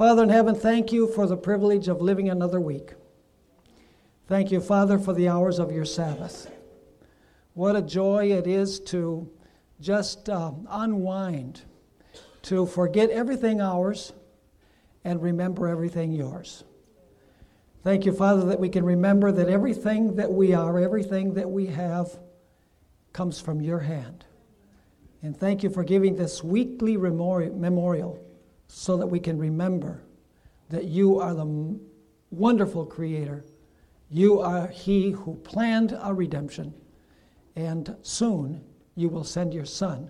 Father in heaven, thank you for the privilege of living another week. Thank you, Father, for the hours of your Sabbath. What a joy it is to just uh, unwind, to forget everything ours and remember everything yours. Thank you, Father, that we can remember that everything that we are, everything that we have, comes from your hand. And thank you for giving this weekly memorial so that we can remember that you are the wonderful Creator. You are He who planned our redemption. And soon you will send your Son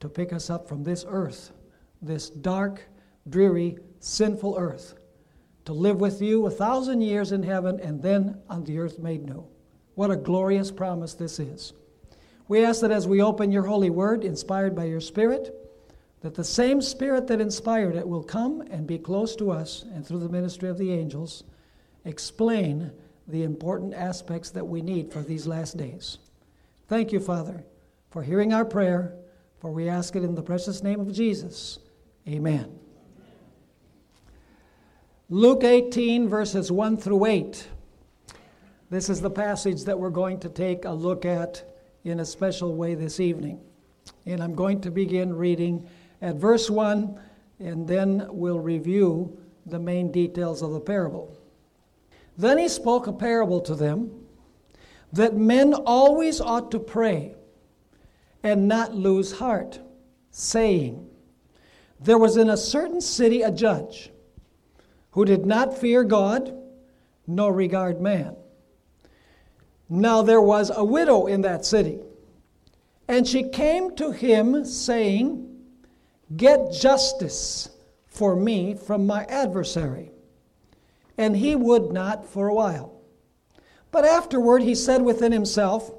to pick us up from this earth, this dark, dreary, sinful earth, to live with you a thousand years in heaven and then on the earth made new. What a glorious promise this is. We ask that as we open your holy word, inspired by your Spirit, that the same Spirit that inspired it will come and be close to us and through the ministry of the angels explain the important aspects that we need for these last days. Thank you, Father, for hearing our prayer, for we ask it in the precious name of Jesus. Amen. Luke 18, verses 1 through 8. This is the passage that we're going to take a look at in a special way this evening. And I'm going to begin reading at verse 1, and then we'll review the main details of the parable. Then he spoke a parable to them that men always ought to pray and not lose heart, saying, There was in a certain city a judge who did not fear God nor regard man. Now there was a widow in that city, and she came to him, saying, Get justice for me from my adversary. And he would not for a while. But afterward he said within himself,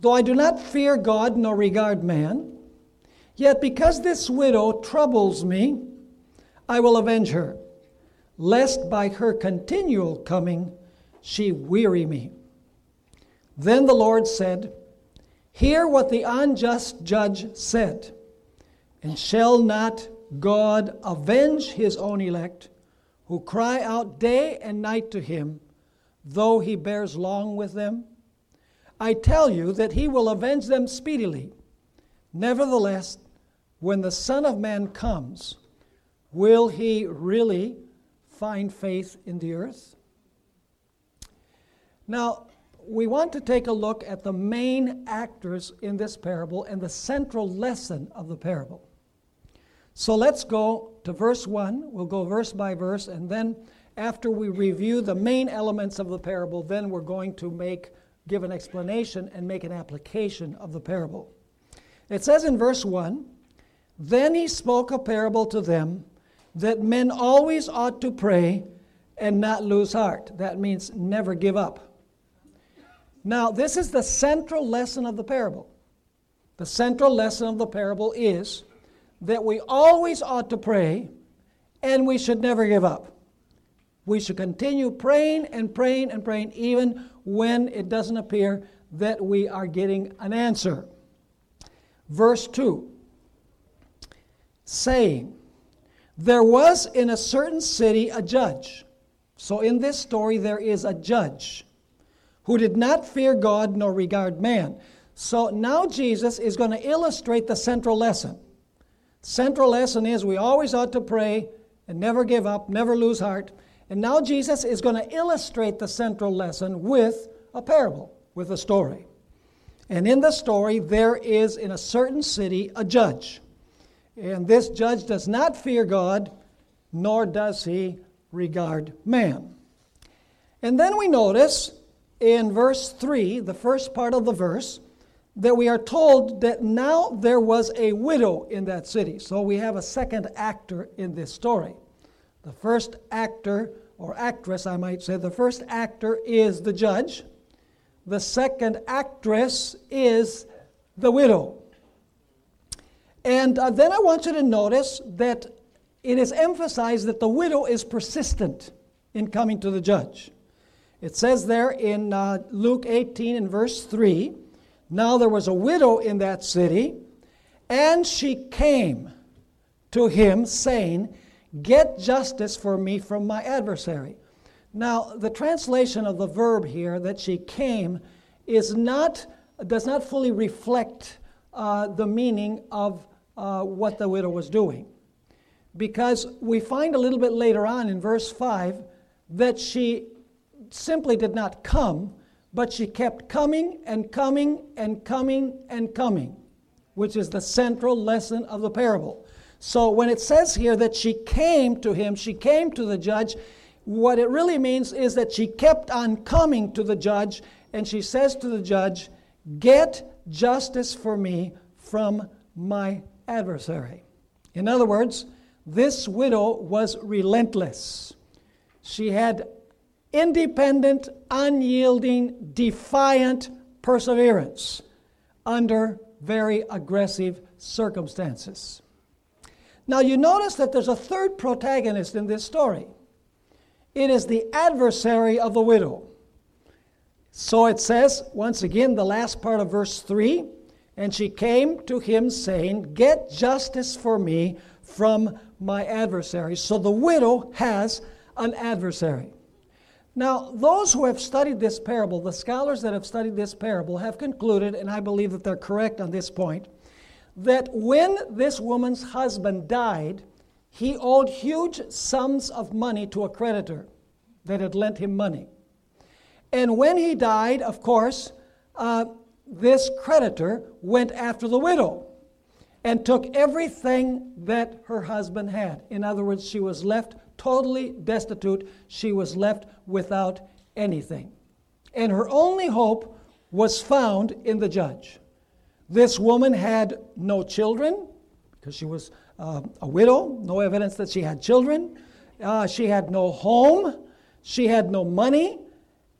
Though I do not fear God nor regard man, yet because this widow troubles me, I will avenge her lest by her continual coming she weary me. Then the Lord said, Hear what the unjust judge said, and shall not God avenge his own elect, who cry out day and night to him, though he bears long with them? I tell you that he will avenge them speedily. Nevertheless, when the Son of Man comes, will he really find faith in the earth? Now, we want to take a look at the main actors in this parable and the central lesson of the parable. So let's go to verse 1. We'll go verse by verse, and then after we review the main elements of the parable, then we're going to make give an explanation and make an application of the parable. It says in verse 1 Then he spoke a parable to them that men always ought to pray and not lose heart. That means never give up. Now, this is the central lesson of the parable. The central lesson of the parable is that we always ought to pray and we should never give up. We should continue praying and praying and praying even when it doesn't appear that we are getting an answer. Verse 2 saying, there was in a certain city a judge. So in this story, there is a judge who did not fear God nor regard man. So now Jesus is going to illustrate the central lesson. Central lesson is we always ought to pray and never give up, never lose heart. And now Jesus is going to illustrate the central lesson with a parable, with a story. And in the story, there is in a certain city a judge. And this judge does not fear God, nor does he regard man. And then we notice in verse 3, the first part of the verse, that we are told that now there was a widow in that city. So we have a second actor in this story. The first actor, or actress, I might say, the first actor is the judge. The second actress is the widow. And uh, then I want you to notice that it is emphasized that the widow is persistent in coming to the judge. It says there in uh, Luke 18 and verse 3 Now there was a widow in that city, and she came to him, saying, Get justice for me from my adversary. Now, the translation of the verb here, that she came, is not, does not fully reflect uh, the meaning of uh, what the widow was doing. Because we find a little bit later on in verse 5 that she simply did not come, but she kept coming and coming and coming and coming, which is the central lesson of the parable. So when it says here that she came to him, she came to the judge, what it really means is that she kept on coming to the judge and she says to the judge, Get justice for me from my adversary. In other words, this widow was relentless. She had independent, unyielding, defiant perseverance under very aggressive circumstances. Now, you notice that there's a third protagonist in this story. It is the adversary of the widow. So it says, once again, the last part of verse 3 and she came to him, saying, Get justice for me from my adversary. So the widow has an adversary. Now, those who have studied this parable, the scholars that have studied this parable, have concluded, and I believe that they're correct on this point, that when this woman's husband died, he owed huge sums of money to a creditor that had lent him money. And when he died, of course, uh, this creditor went after the widow and took everything that her husband had. In other words, she was left totally destitute. She was left without anything. And her only hope was found in the judge. This woman had no children because she was uh, a widow, no evidence that she had children. Uh, she had no home. She had no money.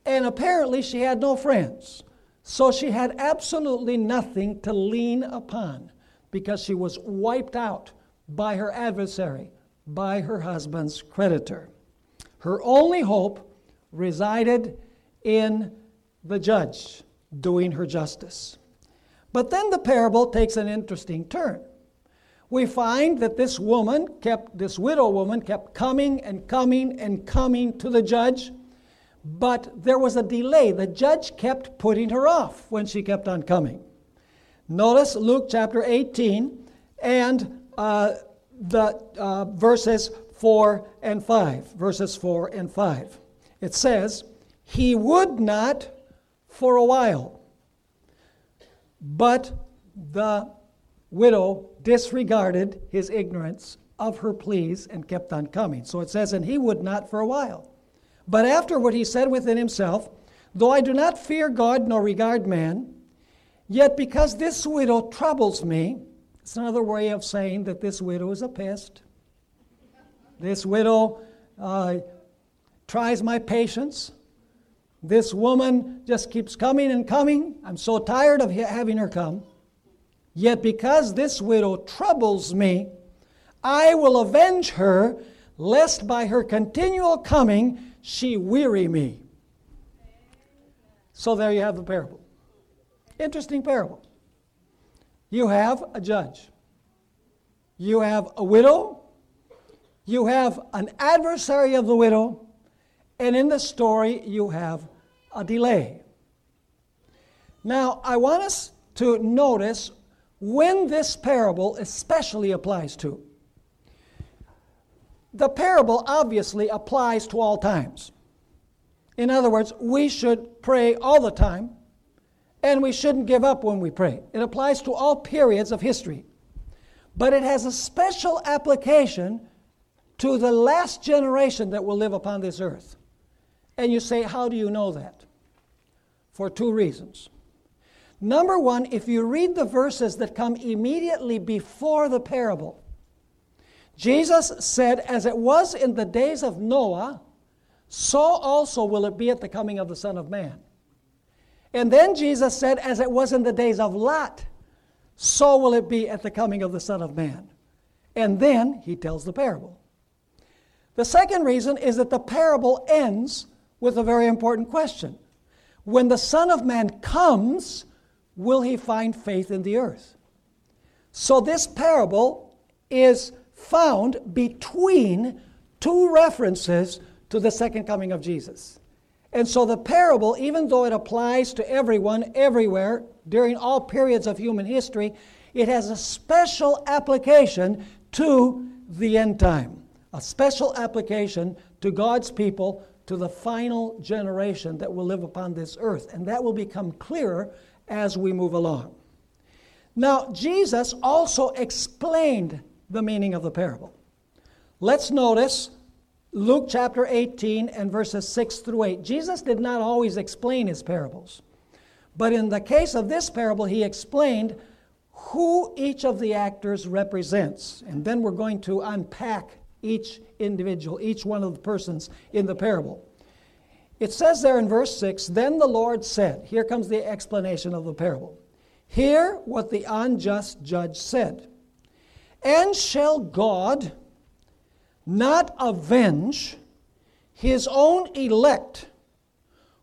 And apparently, she had no friends. So she had absolutely nothing to lean upon because she was wiped out by her adversary, by her husband's creditor. Her only hope resided in the judge doing her justice. But then the parable takes an interesting turn. We find that this woman kept, this widow woman kept coming and coming and coming to the judge but there was a delay. The judge kept putting her off when she kept on coming. Notice Luke chapter 18 and uh, the uh, verses 4 and 5. Verses 4 and 5. It says, He would not for a while, but the widow disregarded his ignorance of her pleas and kept on coming. So it says, And he would not for a while. But afterward he said within himself, Though I do not fear God nor regard man, yet because this widow troubles me, it's another way of saying that this widow is a pest. This widow uh, tries my patience. This woman just keeps coming and coming. I'm so tired of having her come. Yet because this widow troubles me, I will avenge her, lest by her continual coming she weary me. So there you have the parable. Interesting parable. You have a judge, you have a widow, you have an adversary of the widow, and in the story, you have a delay. Now, I want us to notice when this parable especially applies to the parable obviously applies to all times. In other words, we should pray all the time, and we shouldn't give up when we pray. It applies to all periods of history. But it has a special application to the last generation that will live upon this earth. And you say, How do you know that? For two reasons. Number one, if you read the verses that come immediately before the parable, Jesus said, As it was in the days of Noah, so also will it be at the coming of the Son of Man. And then Jesus said, As it was in the days of Lot, so will it be at the coming of the Son of Man. And then he tells the parable. The second reason is that the parable ends with a very important question When the Son of Man comes, will he find faith in the earth? So this parable is found between two references to the second coming of Jesus. And so the parable, even though it applies to everyone, everywhere, during all periods of human history, it has a special application to the end time, a special application to God's people, to the final generation that will live upon this earth. And that will become clearer as we move along. Now, Jesus also explained the meaning of the parable. Let's notice Luke chapter 18 and verses 6 through 8. Jesus did not always explain his parables, but in the case of this parable, he explained who each of the actors represents. And then we're going to unpack each individual, each one of the persons in the parable. It says there in verse 6 Then the Lord said, Here comes the explanation of the parable. Hear what the unjust judge said. And shall God not avenge his own elect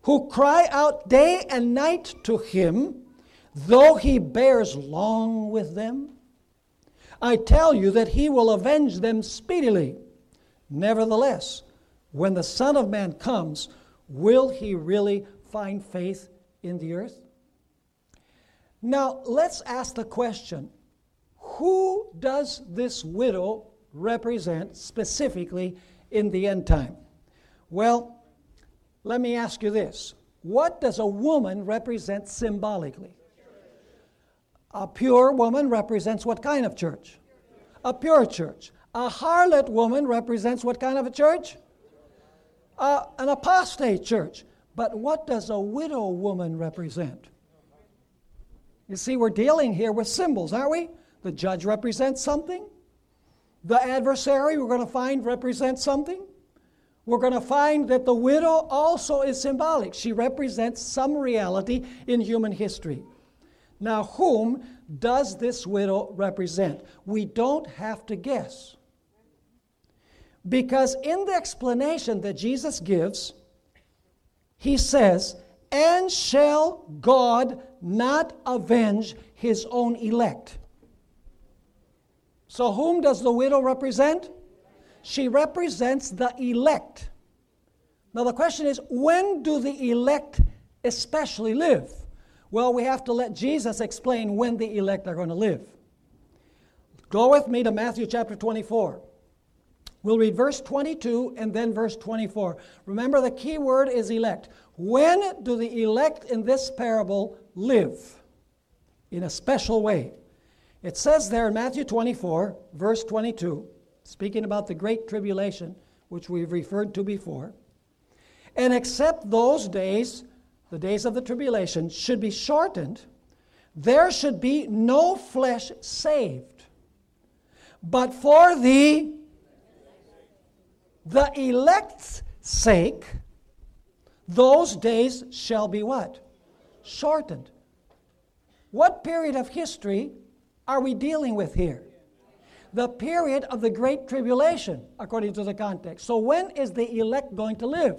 who cry out day and night to him, though he bears long with them? I tell you that he will avenge them speedily. Nevertheless, when the Son of Man comes, will he really find faith in the earth? Now, let's ask the question who does this widow represent specifically in the end time? Well, let me ask you this What does a woman represent symbolically? A pure woman represents what kind of church? A pure church. A harlot woman represents what kind of a church? Uh, an apostate church. But what does a widow woman represent? You see, we're dealing here with symbols, aren't we? The judge represents something. The adversary, we're going to find, represents something. We're going to find that the widow also is symbolic. She represents some reality in human history. Now, whom does this widow represent? We don't have to guess. Because in the explanation that Jesus gives, he says, And shall God not avenge his own elect? So, whom does the widow represent? She represents the elect. Now, the question is when do the elect especially live? Well, we have to let Jesus explain when the elect are going to live. Go with me to Matthew chapter 24. We'll read verse 22 and then verse 24. Remember, the key word is elect. When do the elect in this parable live? In a special way. It says there in Matthew 24, verse 22, speaking about the great tribulation, which we've referred to before, and except those days, the days of the tribulation, should be shortened, there should be no flesh saved. But for the the elect's sake, those days shall be what? Shortened. What period of history are we dealing with here? The period of the Great Tribulation, according to the context. So, when is the elect going to live?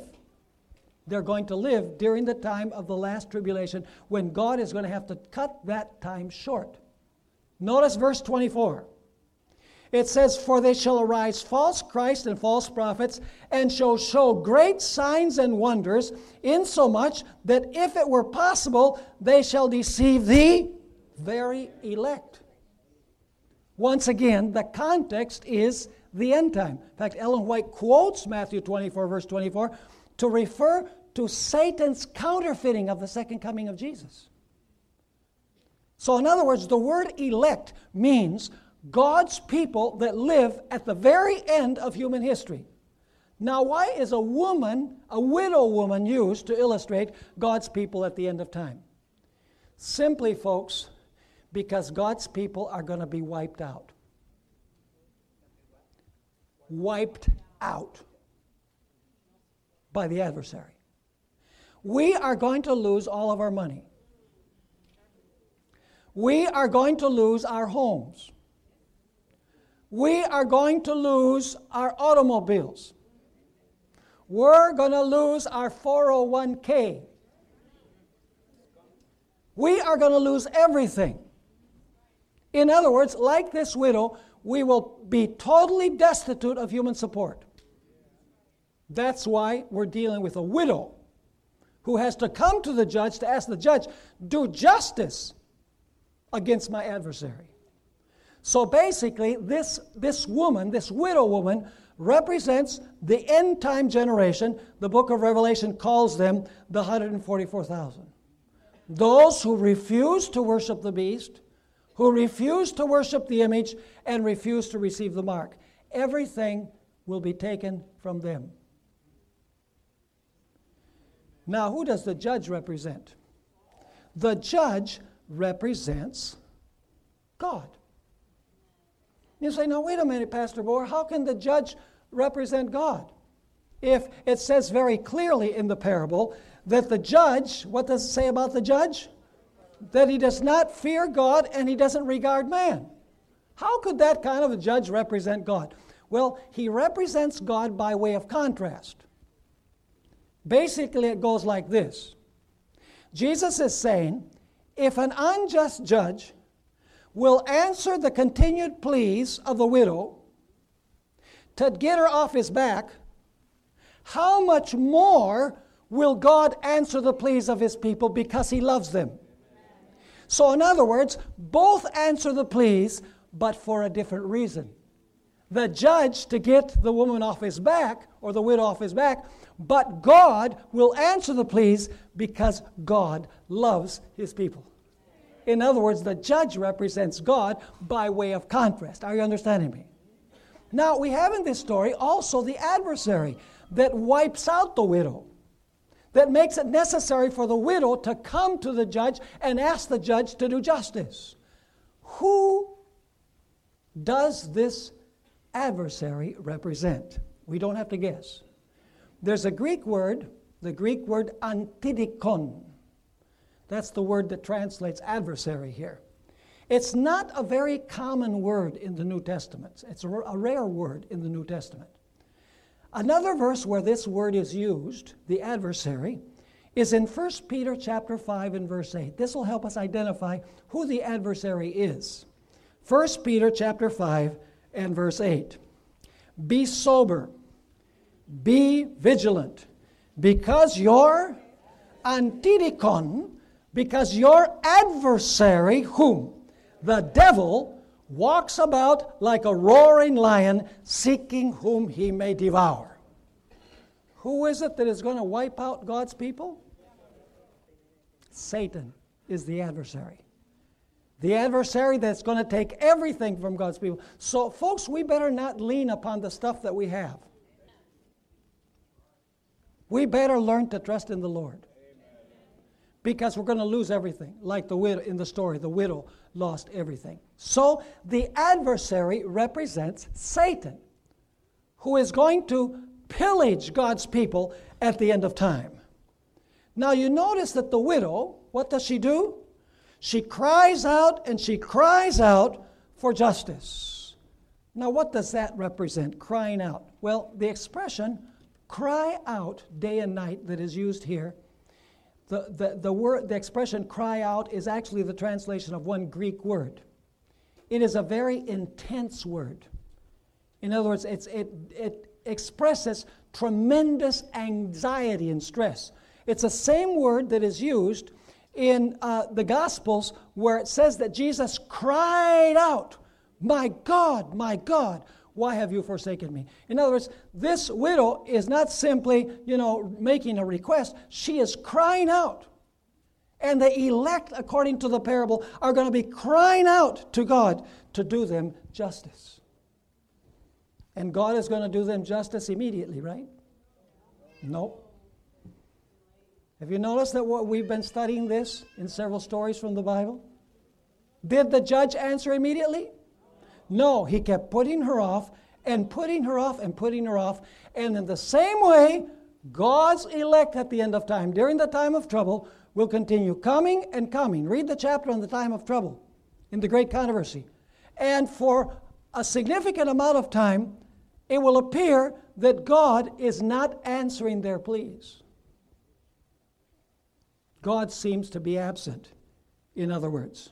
They're going to live during the time of the last tribulation when God is going to have to cut that time short. Notice verse 24. It says, For they shall arise false Christ and false prophets, and shall show great signs and wonders, insomuch that if it were possible, they shall deceive the very elect. Once again, the context is the end time. In fact, Ellen White quotes Matthew 24, verse 24, to refer to Satan's counterfeiting of the second coming of Jesus. So, in other words, the word elect means God's people that live at the very end of human history. Now, why is a woman, a widow woman, used to illustrate God's people at the end of time? Simply, folks, because God's people are going to be wiped out. Wiped out by the adversary. We are going to lose all of our money. We are going to lose our homes. We are going to lose our automobiles. We're going to lose our 401k. We are going to lose everything. In other words, like this widow, we will be totally destitute of human support. That's why we're dealing with a widow who has to come to the judge to ask the judge, do justice against my adversary. So basically, this, this woman, this widow woman, represents the end time generation. The book of Revelation calls them the 144,000. Those who refuse to worship the beast, who refuse to worship the image, and refuse to receive the mark. Everything will be taken from them. Now, who does the judge represent? The judge represents God. You say, now, wait a minute, Pastor Bohr, how can the judge represent God? If it says very clearly in the parable that the judge, what does it say about the judge? That he does not fear God and he doesn't regard man. How could that kind of a judge represent God? Well, he represents God by way of contrast. Basically, it goes like this Jesus is saying, if an unjust judge will answer the continued pleas of the widow to get her off his back, how much more will God answer the pleas of his people because he loves them? So, in other words, both answer the pleas, but for a different reason. The judge to get the woman off his back or the widow off his back, but God will answer the pleas because God loves his people. In other words, the judge represents God by way of contrast. Are you understanding me? Now, we have in this story also the adversary that wipes out the widow, that makes it necessary for the widow to come to the judge and ask the judge to do justice. Who does this adversary represent? We don't have to guess. There's a Greek word, the Greek word antidikon. That's the word that translates adversary here. It's not a very common word in the New Testament, it's a, rare word in the New Testament. Another verse where this word is used, the adversary, is in 1 Peter chapter 5 and verse 8. This will help us identify who the adversary is. 1 Peter chapter 5 and verse 8. Be sober, be vigilant, because your antidikon, because your adversary, whom? The devil walks about like a roaring lion, seeking whom he may devour. Who is it that is going to wipe out God's people? Satan is the adversary. The adversary that's going to take everything from God's people. So, folks, we better not lean upon the stuff that we have. We better learn to trust in the Lord because we're going to lose everything. Like the widow in the story, the widow lost everything. So the adversary represents Satan, who is going to pillage God's people at the end of time. Now you notice that the widow, what does she do? She cries out and she cries out for justice. Now, what does that represent, crying out? Well, the expression cry out day and night that is used here the, the, the, word, the expression cry out is actually the translation of one Greek word. It is a very intense word. In other words, it, it expresses tremendous anxiety and stress. It's the same word that is used in uh, the Gospels where it says that Jesus cried out, My God, my God, why have you forsaken me? In other words, this widow is not simply, you know, making a request, she is crying out. And the elect, according to the parable, are going to be crying out to God to do them justice. And God is going to do them justice immediately, right? Nope. Have you noticed that what we've been studying this in several stories from the Bible? Did the judge answer immediately? No, he kept putting her off and putting her off and putting her off. And in the same way, God's elect at the end of time, during the time of trouble, will continue coming and coming. Read the chapter on the time of trouble in the great controversy. And for a significant amount of time, it will appear that God is not answering their pleas. God seems to be absent, in other words.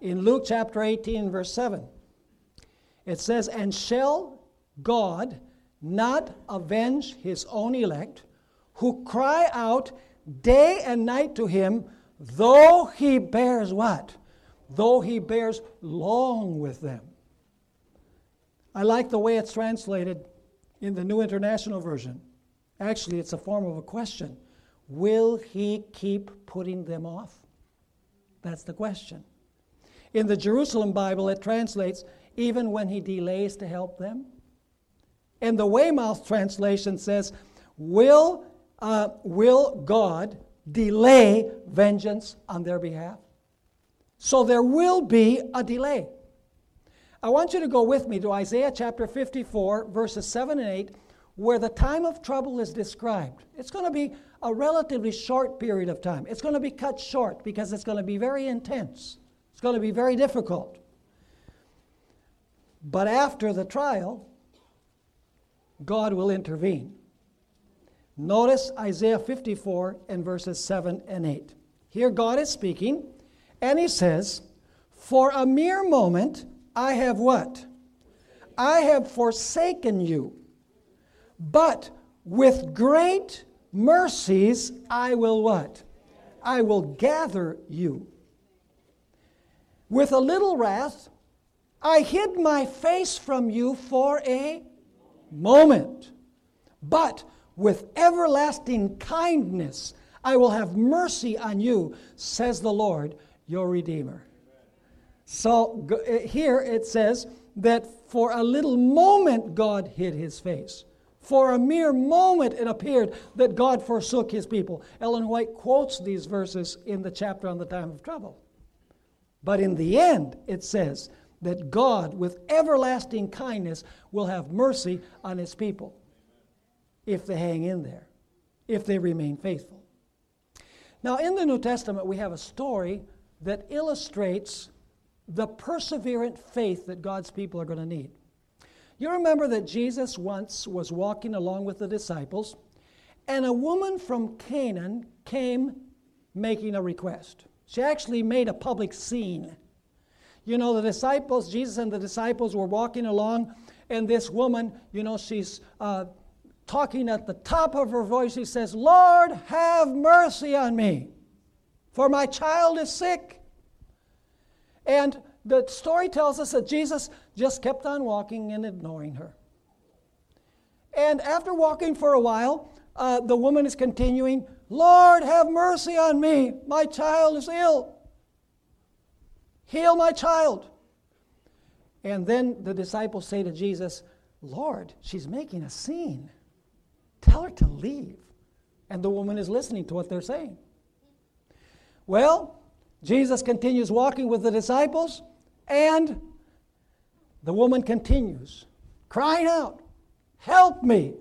In Luke chapter 18, verse 7, It says, And shall God not avenge his own elect, who cry out day and night to him, though he bears what? Though he bears long with them. I like the way it's translated in the New International Version. Actually, it's a form of a question. Will he keep putting them off? That's the question. In the Jerusalem Bible, it translates, even when he delays to help them. And the Weymouth translation says, will, uh, will God delay vengeance on their behalf? So there will be a delay. I want you to go with me to Isaiah chapter 54, verses 7 and 8, where the time of trouble is described. It's going to be a relatively short period of time. It's going to be cut short because it's going to be very intense. It's going to be very difficult. But after the trial, God will intervene. Notice Isaiah 54 and verses 7 and 8. Here God is speaking, and he says, For a mere moment I have what? I have forsaken you, but with great mercies I will what? I will gather you. With a little wrath, I hid my face from you for a moment. But with everlasting kindness I will have mercy on you, says the Lord, your Redeemer. So eh, here it says that for a little moment God hid his face. For a mere moment it appeared that God forsook his people. Ellen White quotes these verses in the chapter on the time of trouble. But in the end, it says that God, with everlasting kindness, will have mercy on his people if they hang in there, if they remain faithful. Now, in the New Testament, we have a story that illustrates the perseverant faith that God's people are going to need. You remember that Jesus once was walking along with the disciples, and a woman from Canaan came making a request. She actually made a public scene. You know, the disciples, Jesus and the disciples were walking along, and this woman, you know, she's uh, talking at the top of her voice. She says, Lord, have mercy on me, for my child is sick. And the story tells us that Jesus just kept on walking and ignoring her. And after walking for a while, uh, the woman is continuing, Lord, have mercy on me. My child is ill. Heal my child. And then the disciples say to Jesus, Lord, she's making a scene. Tell her to leave. And the woman is listening to what they're saying. Well, Jesus continues walking with the disciples, and the woman continues crying out, Help me.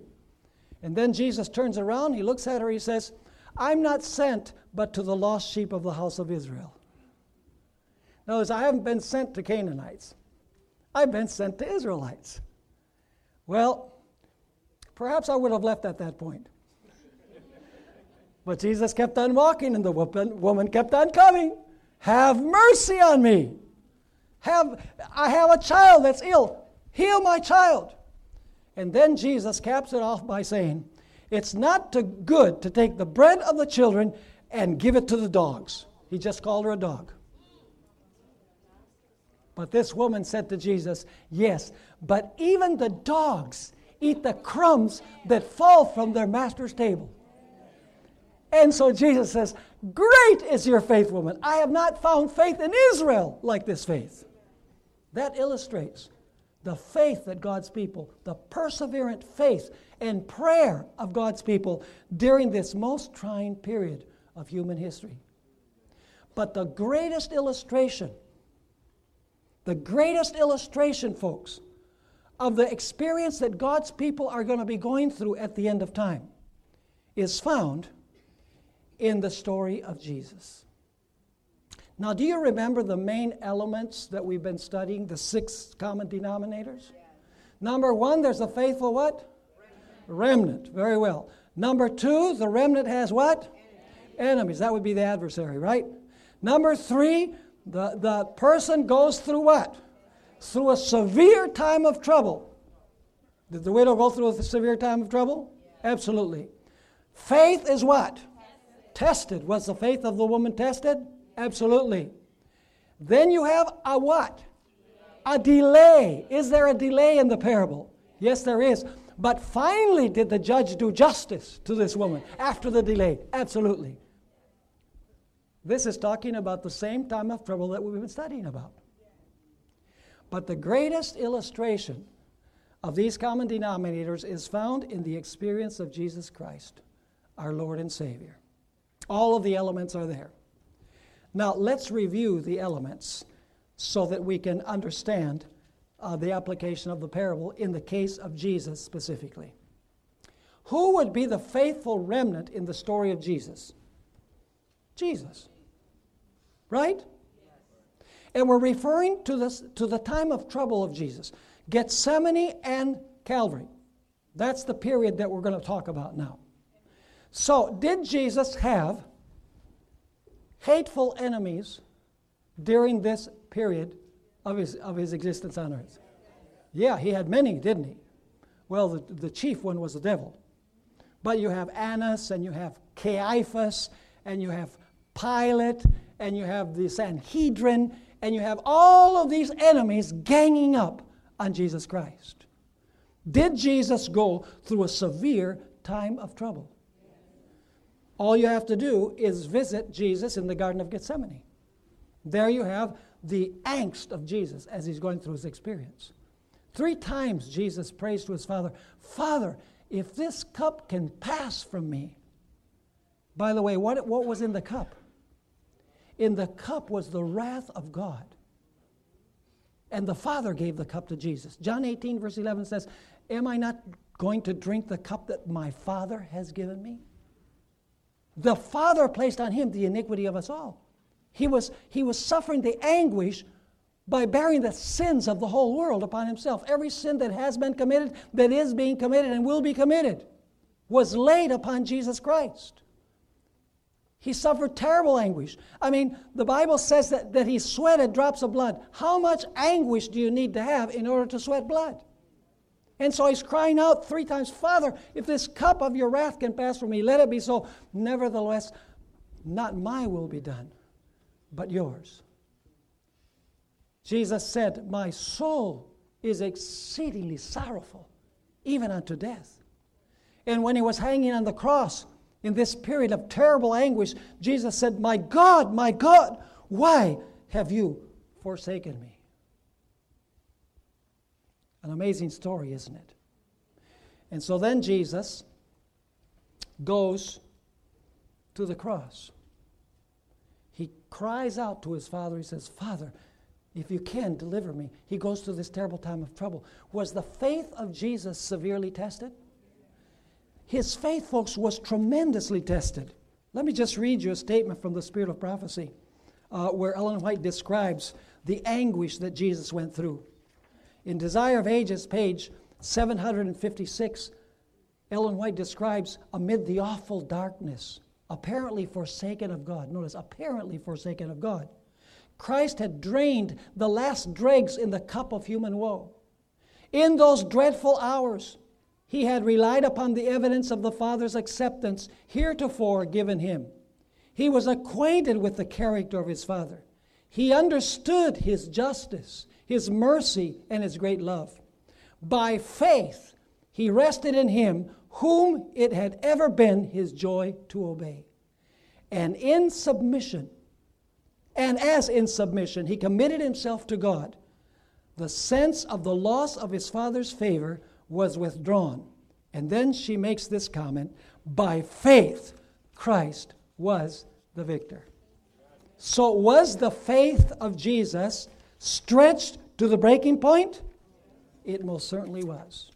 And then Jesus turns around, he looks at her, he says, I'm not sent but to the lost sheep of the house of Israel. Notice, I haven't been sent to Canaanites, I've been sent to Israelites. Well, perhaps I would have left at that point. But Jesus kept on walking, and the woman kept on coming. Have mercy on me. Have, I have a child that's ill. Heal my child. And then Jesus caps it off by saying, It's not good to take the bread of the children and give it to the dogs. He just called her a dog. But this woman said to Jesus, Yes, but even the dogs eat the crumbs that fall from their master's table. And so Jesus says, Great is your faith, woman. I have not found faith in Israel like this faith. That illustrates the faith that God's people, the perseverant faith and prayer of God's people during this most trying period of human history. But the greatest illustration the greatest illustration, folks, of the experience that God's people are going to be going through at the end of time is found in the story of Jesus. Now, do you remember the main elements that we've been studying, the six common denominators? Number one, there's a faithful what? Remnant. remnant. Very well. Number two, the remnant has what? Enemies. Enemies. That would be the adversary, right? Number three, the, the person goes through what? through a severe time of trouble. Did the widow go through a severe time of trouble? Absolutely. Faith is what? Tested. tested. Was the faith of the woman tested? Absolutely. Then you have a what? A delay. Is there a delay in the parable? Yes, there is. But finally, did the judge do justice to this woman after the delay? Absolutely. This is talking about the same time of trouble that we've been studying about. But the greatest illustration of these common denominators is found in the experience of Jesus Christ, our Lord and Savior. All of the elements are there. Now, let's review the elements so that we can understand uh, the application of the parable in the case of Jesus specifically. Who would be the faithful remnant in the story of Jesus? Jesus. Right? And we're referring to, this, to the time of trouble of Jesus Gethsemane and Calvary. That's the period that we're going to talk about now. So, did Jesus have hateful enemies during this period of his, of his existence on earth? Yeah, he had many, didn't he? Well, the, the chief one was the devil. But you have Annas, and you have Caiaphas, and you have Pilate, and you have the Sanhedrin, and you have all of these enemies ganging up on Jesus Christ. Did Jesus go through a severe time of trouble? All you have to do is visit Jesus in the Garden of Gethsemane. There you have the angst of Jesus as he's going through his experience. Three times Jesus prays to his Father, Father, if this cup can pass from me. By the way, what, what was in the cup? In the cup was the wrath of God. And the Father gave the cup to Jesus. John 18, verse 11 says, Am I not going to drink the cup that my Father has given me? The Father placed on him the iniquity of us all. He was, he was suffering the anguish by bearing the sins of the whole world upon himself. Every sin that has been committed, that is being committed, and will be committed was laid upon Jesus Christ. He suffered terrible anguish. I mean, the Bible says that, that he sweated drops of blood. How much anguish do you need to have in order to sweat blood? And so he's crying out three times, Father, if this cup of your wrath can pass from me, let it be so. Nevertheless, not my will be done, but yours. Jesus said, My soul is exceedingly sorrowful, even unto death. And when he was hanging on the cross, in this period of terrible anguish, Jesus said, My God, my God, why have you forsaken me? An amazing story, isn't it? And so then Jesus goes to the cross. He cries out to his father. He says, Father, if you can, deliver me. He goes through this terrible time of trouble. Was the faith of Jesus severely tested? His faith, folks, was tremendously tested. Let me just read you a statement from the Spirit of Prophecy uh, where Ellen White describes the anguish that Jesus went through. In Desire of Ages, page 756, Ellen White describes amid the awful darkness, apparently forsaken of God. Notice, apparently forsaken of God. Christ had drained the last dregs in the cup of human woe. In those dreadful hours, he had relied upon the evidence of the Father's acceptance heretofore given him. He was acquainted with the character of his Father. He understood his justice, his mercy, and his great love. By faith, he rested in him whom it had ever been his joy to obey. And in submission, and as in submission, he committed himself to God. The sense of the loss of his Father's favor was withdrawn. And then she makes this comment by faith, Christ was the victor. So, was the faith of Jesus stretched to the breaking point? It most certainly was.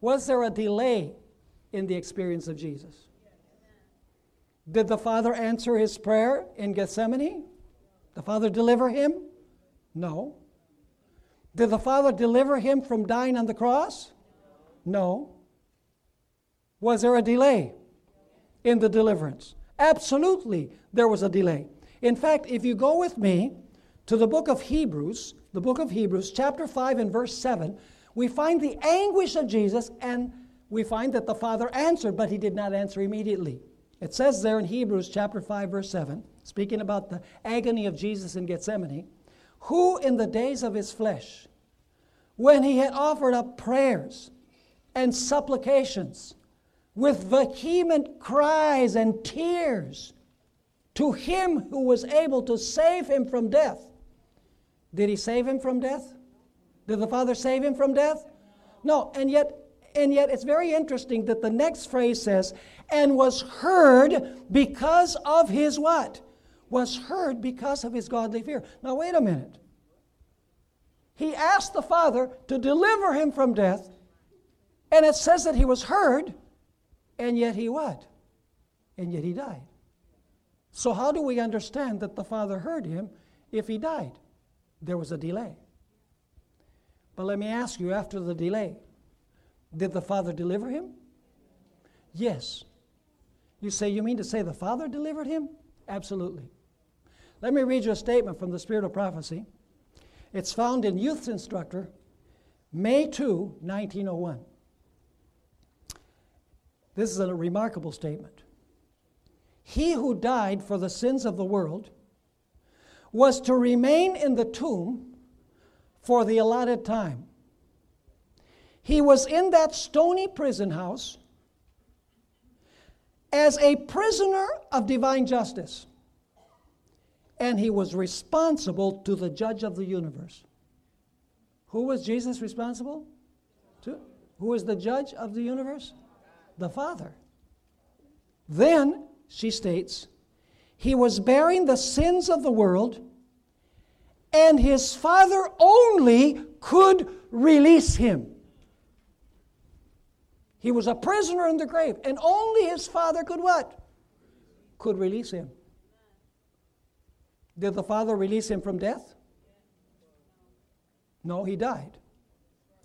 Was there a delay in the experience of Jesus? Did the Father answer his prayer in Gethsemane? The Father deliver him? No. Did the Father deliver him from dying on the cross? No. Was there a delay in the deliverance? Absolutely, there was a delay. In fact, if you go with me to the book of Hebrews, the book of Hebrews, chapter 5 and verse 7, we find the anguish of Jesus and we find that the Father answered, but he did not answer immediately. It says there in Hebrews chapter 5, verse 7, speaking about the agony of Jesus in Gethsemane, who in the days of his flesh, when he had offered up prayers and supplications with vehement cries and tears to him who was able to save him from death. Did he save him from death? Did the Father save him from death? No, and yet and yet it's very interesting that the next phrase says and was heard because of his what? Was heard because of his godly fear. Now wait a minute. He asked the Father to deliver him from death, and it says that he was heard, and yet he what? And yet he died. So, how do we understand that the Father heard him if he died? There was a delay. But let me ask you after the delay, did the Father deliver him? Yes. You say, you mean to say the Father delivered him? Absolutely. Let me read you a statement from the Spirit of Prophecy. It's found in Youth Instructor, May 2, 1901. This is a remarkable statement. He who died for the sins of the world was to remain in the tomb for the allotted time. He was in that stony prison house as a prisoner of divine justice, and he was responsible to the judge of the universe. Who was Jesus responsible to? Who is the judge of the universe? The Father. Then, she states, he was bearing the sins of the world, and his Father only could release him. He was a prisoner in the grave, and only his Father could what? Could release him. Did the Father release him from death? No, he died.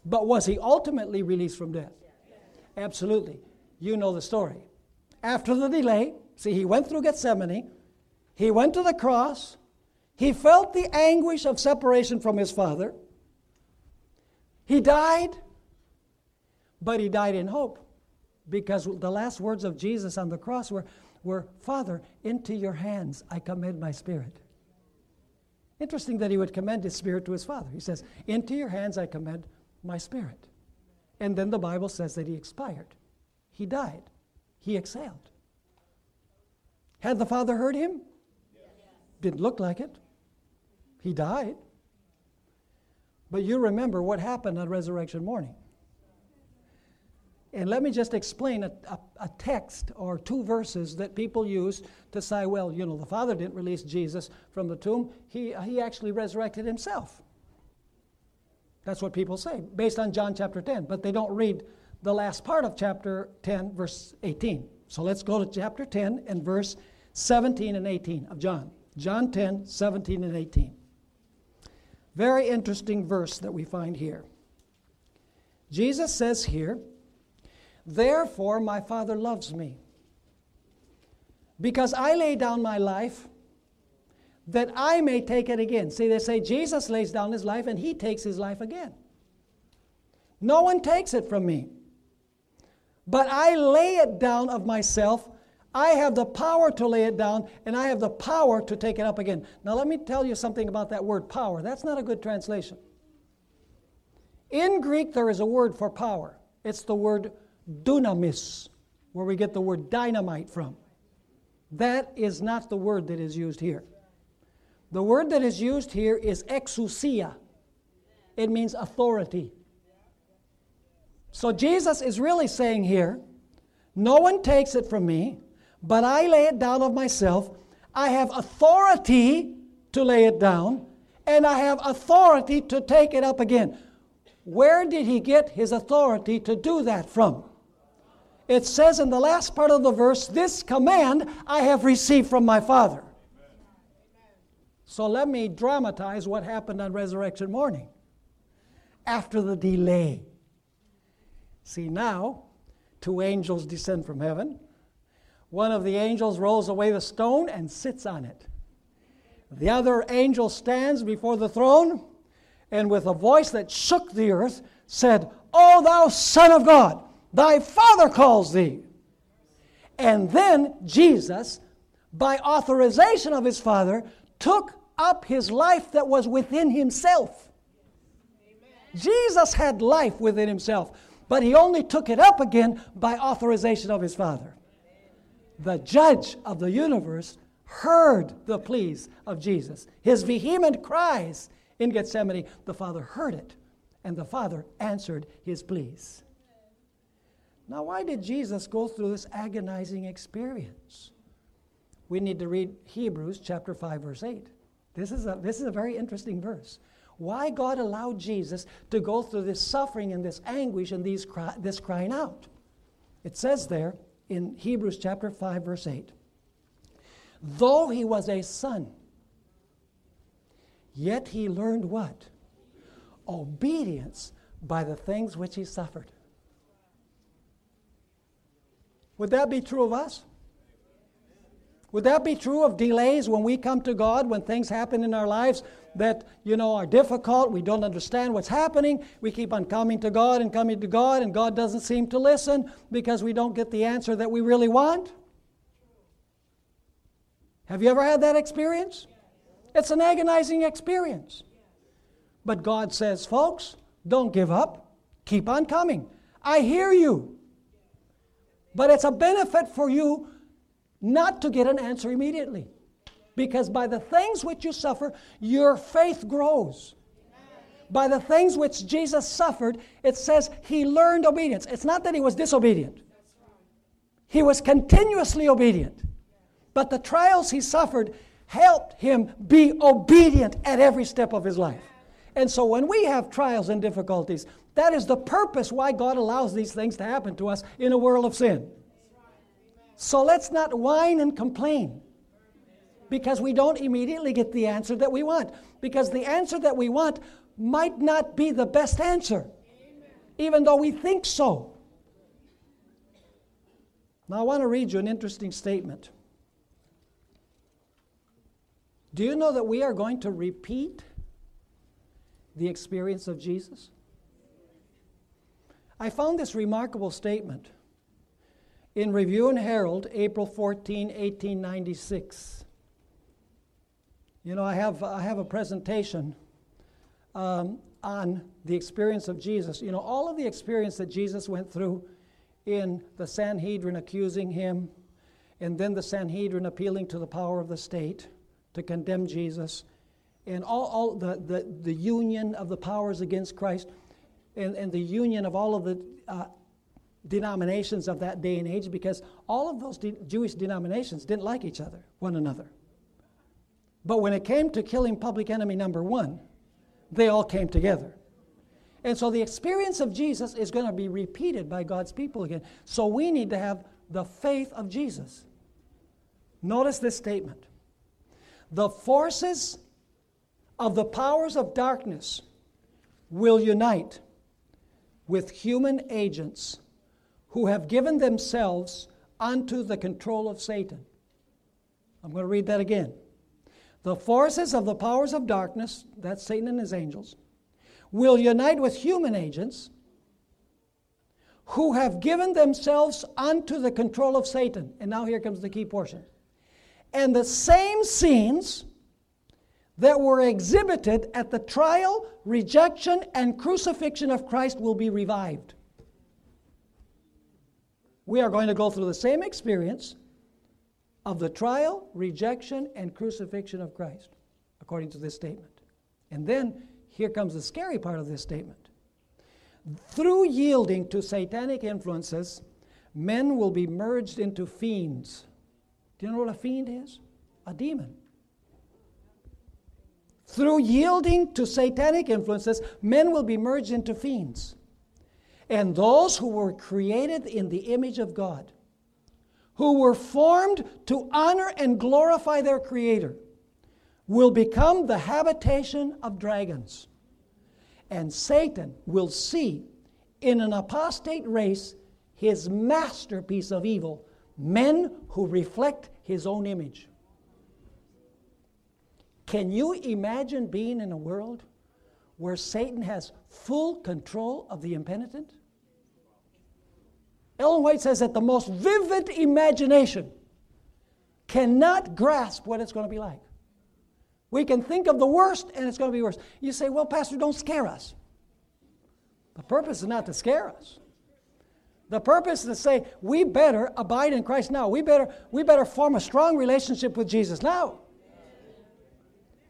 But was he ultimately released from death? Absolutely. You know the story. After the delay, see, he went through Gethsemane, he went to the cross, he felt the anguish of separation from his Father, he died, but he died in hope because the last words of Jesus on the cross were, were Father, into your hands I commend my spirit. Interesting that he would commend his spirit to his Father. He says, Into your hands I commend my spirit. And then the Bible says that he expired. He died. He exhaled. Had the Father heard him? Didn't look like it. He died. But you remember what happened on resurrection morning. And let me just explain a, a, a, text or two verses that people use to say, well, you know, the Father didn't release Jesus from the tomb, he, uh, he actually resurrected himself. That's what people say, based on John chapter 10, but they don't read the last part of chapter 10, verse 18. So let's go to chapter 10 and verse 17 and 18 of John. John 10, 17 and 18. Very interesting verse that we find here. Jesus says here, Therefore, my Father loves me, because I lay down my life that I may take it again. See, they say Jesus lays down his life and he takes his life again. No one takes it from me, but I lay it down of myself. I have the power to lay it down, and I have the power to take it up again. Now, let me tell you something about that word power. That's not a good translation. In Greek, there is a word for power, it's the word dunamis, where we get the word dynamite from. That is not the word that is used here. The word that is used here is exousia. It means authority. So Jesus is really saying here, no one takes it from me, but I lay it down of myself. I have authority to lay it down, and I have authority to take it up again. Where did he get his authority to do that from? it says in the last part of the verse, This command I have received from my Father. So let me dramatize what happened on resurrection morning after the delay. See, now, two angels descend from heaven. One of the angels rolls away the stone and sits on it. The other angel stands before the throne and with a voice that shook the earth said, O thou Son of God, thy Father calls thee. And then Jesus, by authorization of his Father, took up his life that was within himself. Amen. Jesus had life within himself, but he only took it up again by authorization of his Father. The judge of the universe heard the pleas of Jesus, his vehement cries in Gethsemane. The Father heard it, and the Father answered his pleas. Now, why did Jesus go through this agonizing experience? We need to read Hebrews chapter 5, verse 8. This is a, this is a very interesting verse. Why God allowed Jesus to go through this suffering and this anguish and these cry, this crying out. It says there in Hebrews chapter 5, verse 8 Though he was a son, yet he learned what? Obedience by the things which he suffered. Would that be true of us? Would that be true of delays when we come to God, when things happen in our lives that, you know, are difficult, we don't understand what's happening, we keep on coming to God and coming to God, and God doesn't seem to listen because we don't get the answer that we really want? Have you ever had that experience? It's an agonizing experience. But God says, folks, don't give up. Keep on coming. I hear you. But it's a benefit for you not to get an answer immediately. Because by the things which you suffer, your faith grows. By the things which Jesus suffered, it says he learned obedience. It's not that he was disobedient, he was continuously obedient. But the trials he suffered helped him be obedient at every step of his life. And so when we have trials and difficulties, that is the purpose why God allows these things to happen to us in a world of sin. So let's not whine and complain because we don't immediately get the answer that we want. Because the answer that we want might not be the best answer, even though we think so. Now, I want to read you an interesting statement. Do you know that we are going to repeat the experience of Jesus? I found this remarkable statement in Review and Herald, April 14, 1896. You know, I have, I have a presentation um, on the experience of Jesus. You know, all of the experience that Jesus went through in the Sanhedrin accusing him, and then the Sanhedrin appealing to the power of the state to condemn Jesus, and all, all the, the, the union of the powers against Christ, and, and the union of all of the uh, denominations of that day and age because all of those de- Jewish denominations didn't like each other, one another. But when it came to killing public enemy number one, they all came together. And so the experience of Jesus is going to be repeated by God's people again. So we need to have the faith of Jesus. Notice this statement The forces of the powers of darkness will unite with human agents who have given themselves unto the control of Satan. I'm going to read that again. The forces of the powers of darkness, that's Satan and his angels, will unite with human agents who have given themselves unto the control of Satan. And now here comes the key portion. And the same scenes that were exhibited at the trial, rejection, and crucifixion of Christ will be revived we are going to go through the same experience of the trial, rejection, and crucifixion of Christ, according to this statement. And then here comes the scary part of this statement. Through yielding to satanic influences, men will be merged into fiends. Do you know what a fiend is? A demon. Through yielding to satanic influences, men will be merged into fiends. And those who were created in the image of God, who were formed to honor and glorify their Creator, will become the habitation of dragons. And Satan will see in an apostate race his masterpiece of evil, men who reflect his own image. Can you imagine being in a world where Satan has full control of the impenitent? Ellen White says that the most vivid imagination cannot grasp what it's going to be like. We can think of the worst and it's going to be worse. You say, well, Pastor, don't scare us. The purpose is not to scare us. The purpose is to say we better abide in Christ now. We better, we better form a strong relationship with Jesus now.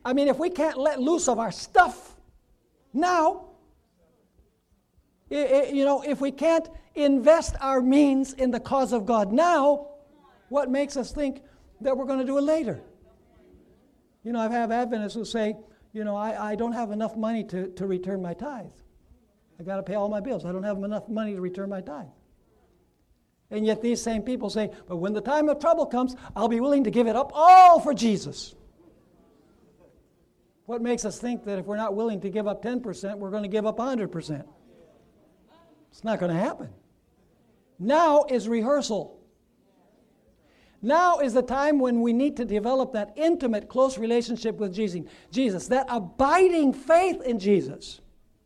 I mean, if we can't let loose of our stuff now, it, it, you know, if we can't invest our means in the cause of God now, what makes us think that we're going to do it later? You know, I've had Adventists who say, you know, I, I don't have enough money to, to return my tithe. I got to pay all my bills. I don't have enough money to return my tithe. And yet these same people say, but when the time of trouble comes, I'll be willing to give it up all for Jesus. What makes us think that if we're not willing to give up 10%, we're going to give up 100%? It's not going to happen. Now is rehearsal. Now is the time when we need to develop that intimate, close relationship with Jesus, that abiding faith in Jesus,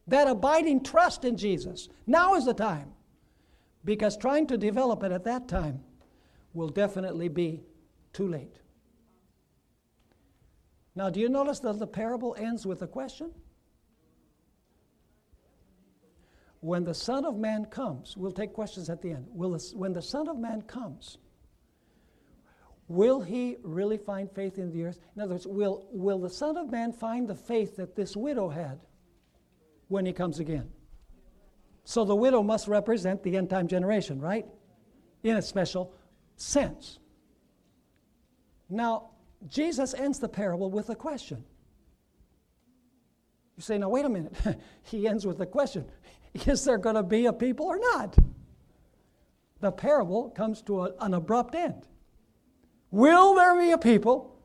that abiding trust in Jesus. Now is the time. Because trying to develop it at that time will definitely be too late. Now, do you notice that the parable ends with a question? When the Son of Man comes, we'll take questions at the end. Will when the Son of Man comes, will he really find faith in the earth? In other words, will, will the Son of Man find the faith that this widow had when he comes again? So the widow must represent the end time generation, right? In a special sense. Now, Jesus ends the parable with a question. You say, now, wait a minute. he ends with a question Is there going to be a people or not? The parable comes to a, an abrupt end. Will there be a people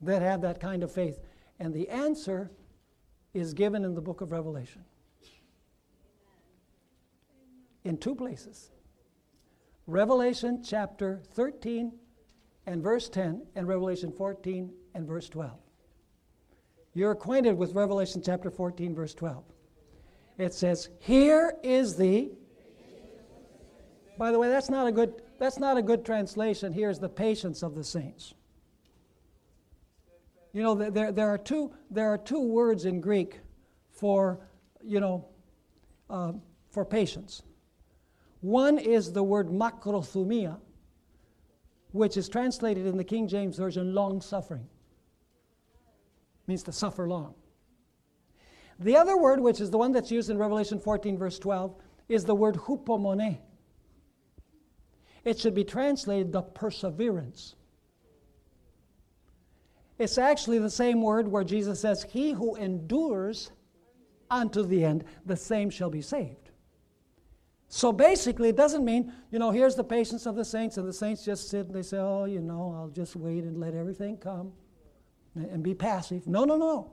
that have that kind of faith? And the answer is given in the book of Revelation in two places Revelation chapter 13 and verse 10, and Revelation 14 and verse 12. You're acquainted with Revelation chapter 14, verse 12. It says, Here is the. By the way, that's not a good, that's not a good translation. Here's the patience of the saints. You know, there, there, are, two, there are two words in Greek for, you know, uh, for patience. One is the word makrothumia, which is translated in the King James Version long suffering. Means to suffer long. The other word, which is the one that's used in Revelation 14, verse 12, is the word hupomone. It should be translated the perseverance. It's actually the same word where Jesus says, He who endures unto the end, the same shall be saved. So basically, it doesn't mean, you know, here's the patience of the saints, and the saints just sit and they say, oh, you know, I'll just wait and let everything come and be passive. No, no, no.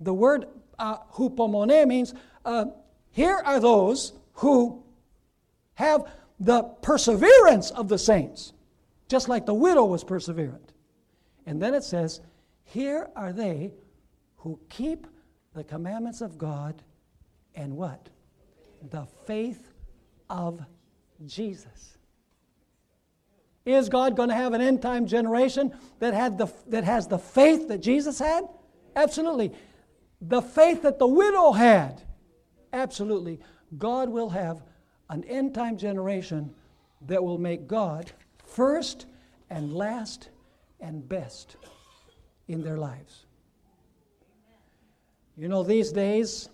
The word uh, hupomone means uh, here are those who have the perseverance of the saints, just like the widow was perseverant. And then it says, here are they who keep the commandments of God and what? the faith of Jesus. Is God going to have an end time generation that, had the, that has the faith that Jesus had? Absolutely. The faith that the widow had? Absolutely. God will have an end time generation that will make God first and last and best in their lives. You know, these days,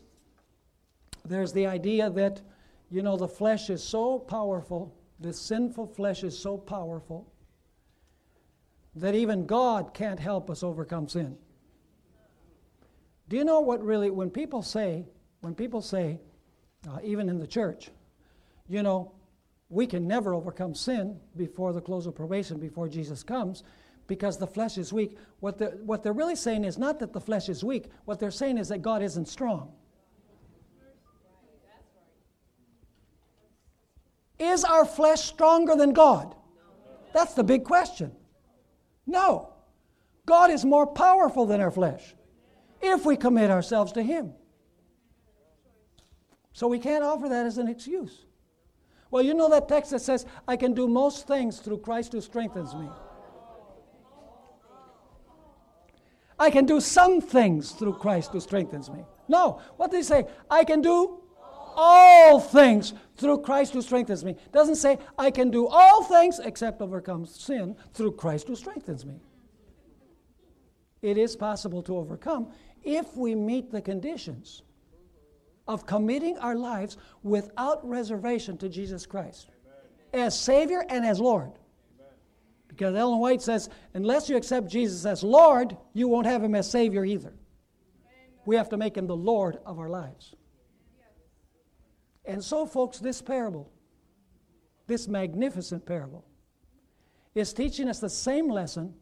there's the idea that, you know, the flesh is so powerful, the sinful flesh is so powerful, that even God can't help us overcome sin. Do you know what really, when people say, when people say, uh, even in the church, you know, we can never overcome sin before the close of probation, before Jesus comes, because the flesh is weak. What they're, what they're really saying is not that the flesh is weak, what they're saying is that God isn't strong. Is our flesh stronger than God? That's the big question. No. God is more powerful than our flesh if we commit ourselves to Him. So we can't offer that as an excuse. Well, you know that text that says, I can do most things through Christ who strengthens me. I can do some things through Christ who strengthens me. No, what did he say? I can do all things through Christ who strengthens me. Doesn't say I can do all things except overcome sin through Christ who strengthens me. It is possible to overcome if we meet the conditions of committing our lives without reservation to Jesus Christ Amen. as Savior and as Lord. Amen. Because Ellen White says, unless you accept Jesus as Lord, you won't have Him as Savior either. Amen. We have to make Him the Lord of our lives. And so, folks, this parable, this magnificent parable, is teaching us the same lesson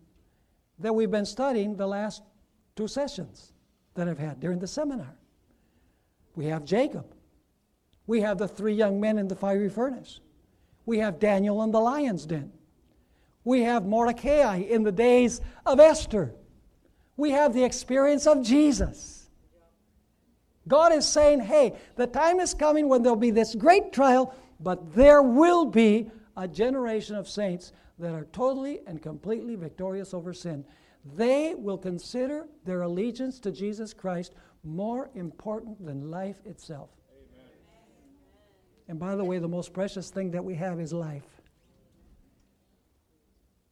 that we've been studying the last two sessions that I've had during the seminar. We have Jacob. We have the three young men in the fiery furnace. We have Daniel in the lion's den. We have Mordecai in the days of Esther. We have the experience of Jesus. God is saying, hey, the time is coming when there'll be this great trial, but there will be a generation of saints that are totally and completely victorious over sin. They will consider their allegiance to Jesus Christ more important than life itself. Amen. And by the way, the most precious thing that we have is life.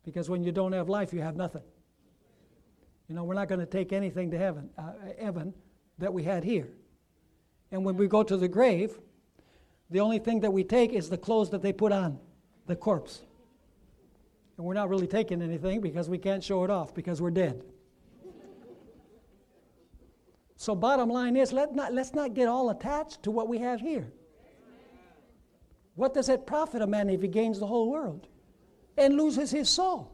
Because when you don't have life, you have nothing. You know, we're not going to take anything to heaven, uh, heaven that we had here. And when we go to the grave, the only thing that we take is the clothes that they put on the corpse. And we're not really taking anything because we can't show it off because we're dead. So, bottom line is let not, let's not get all attached to what we have here. What does it profit a man if he gains the whole world and loses his soul?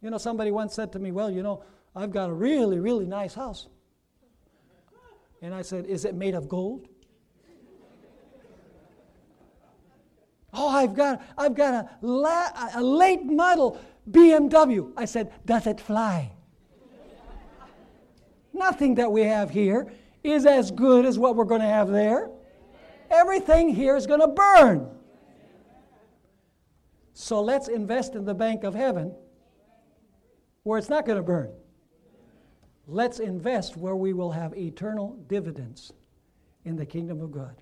You know, somebody once said to me, Well, you know, I've got a really, really nice house. And I said, Is it made of gold? Oh, I've got, I've got a, la- a late model BMW. I said, Does it fly? Nothing that we have here is as good as what we're going to have there. Everything here is going to burn. So let's invest in the bank of heaven where it's not going to burn. Let's invest where we will have eternal dividends in the kingdom of God.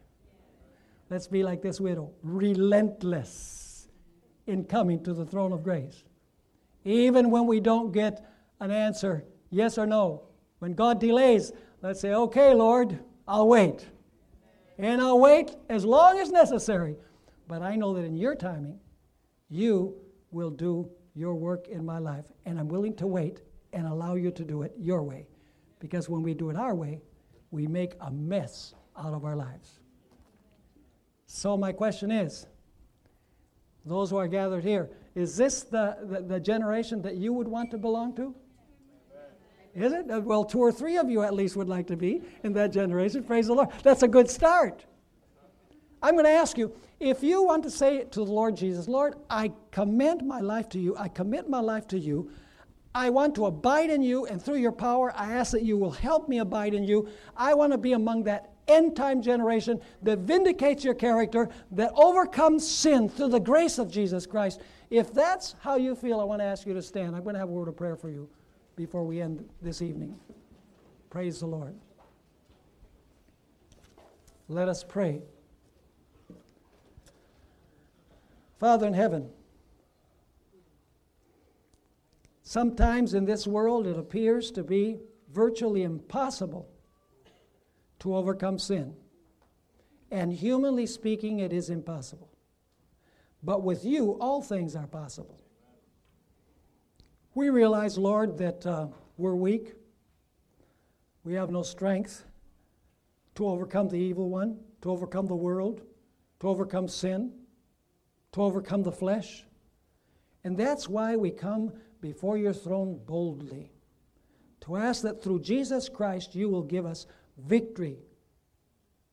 Let's be like this widow, relentless in coming to the throne of grace. Even when we don't get an answer, yes or no, when God delays, let's say, okay, Lord, I'll wait. And I'll wait as long as necessary. But I know that in your timing, you will do your work in my life. And I'm willing to wait and allow you to do it your way. Because when we do it our way, we make a mess out of our lives. So, my question is those who are gathered here, is this the, the, the generation that you would want to belong to? Is it? Uh, well, two or three of you at least would like to be in that generation. Praise the Lord. That's a good start. I'm going to ask you if you want to say to the Lord Jesus, Lord, I commend my life to you, I commit my life to you. I want to abide in you, and through your power, I ask that you will help me abide in you. I want to be among that end time generation that vindicates your character, that overcomes sin through the grace of Jesus Christ. If that's how you feel, I want to ask you to stand. I'm going to have a word of prayer for you before we end this evening. Praise the Lord. Let us pray. Father in heaven, sometimes in this world it appears to be virtually impossible to overcome sin. And humanly speaking, it is impossible. But with you, all things are possible. We realize, Lord, that uh, we're weak. We have no strength to overcome the evil one, to overcome the world, to overcome sin, to overcome the flesh. And that's why we come before your throne boldly to ask that through Jesus Christ you will give us victory,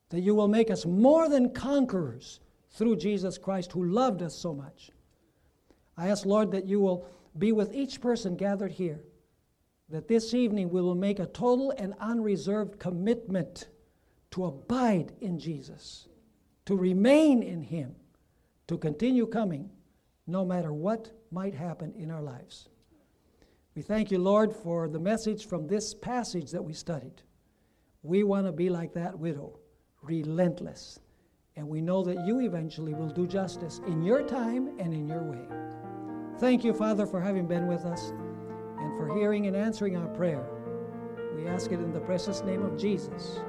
that you will make us more than conquerors through Jesus Christ who loved us so much. I ask, Lord, that you will be with each person gathered here that this evening we will make a total and unreserved commitment to abide in Jesus, to remain in Him, to continue coming no matter what might happen in our lives. We thank you, Lord, for the message from this passage that we studied. We want to be like that widow, relentless. And we know that you eventually will do justice in your time and in your way. Thank you, Father, for having been with us and for hearing and answering our prayer. We ask it in the precious name of Jesus.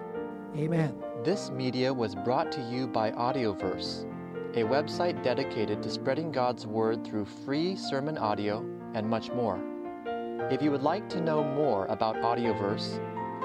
Amen. This media was brought to you by Audioverse, a website dedicated to spreading God's Word through free sermon audio and much more. If you would like to know more about Audioverse,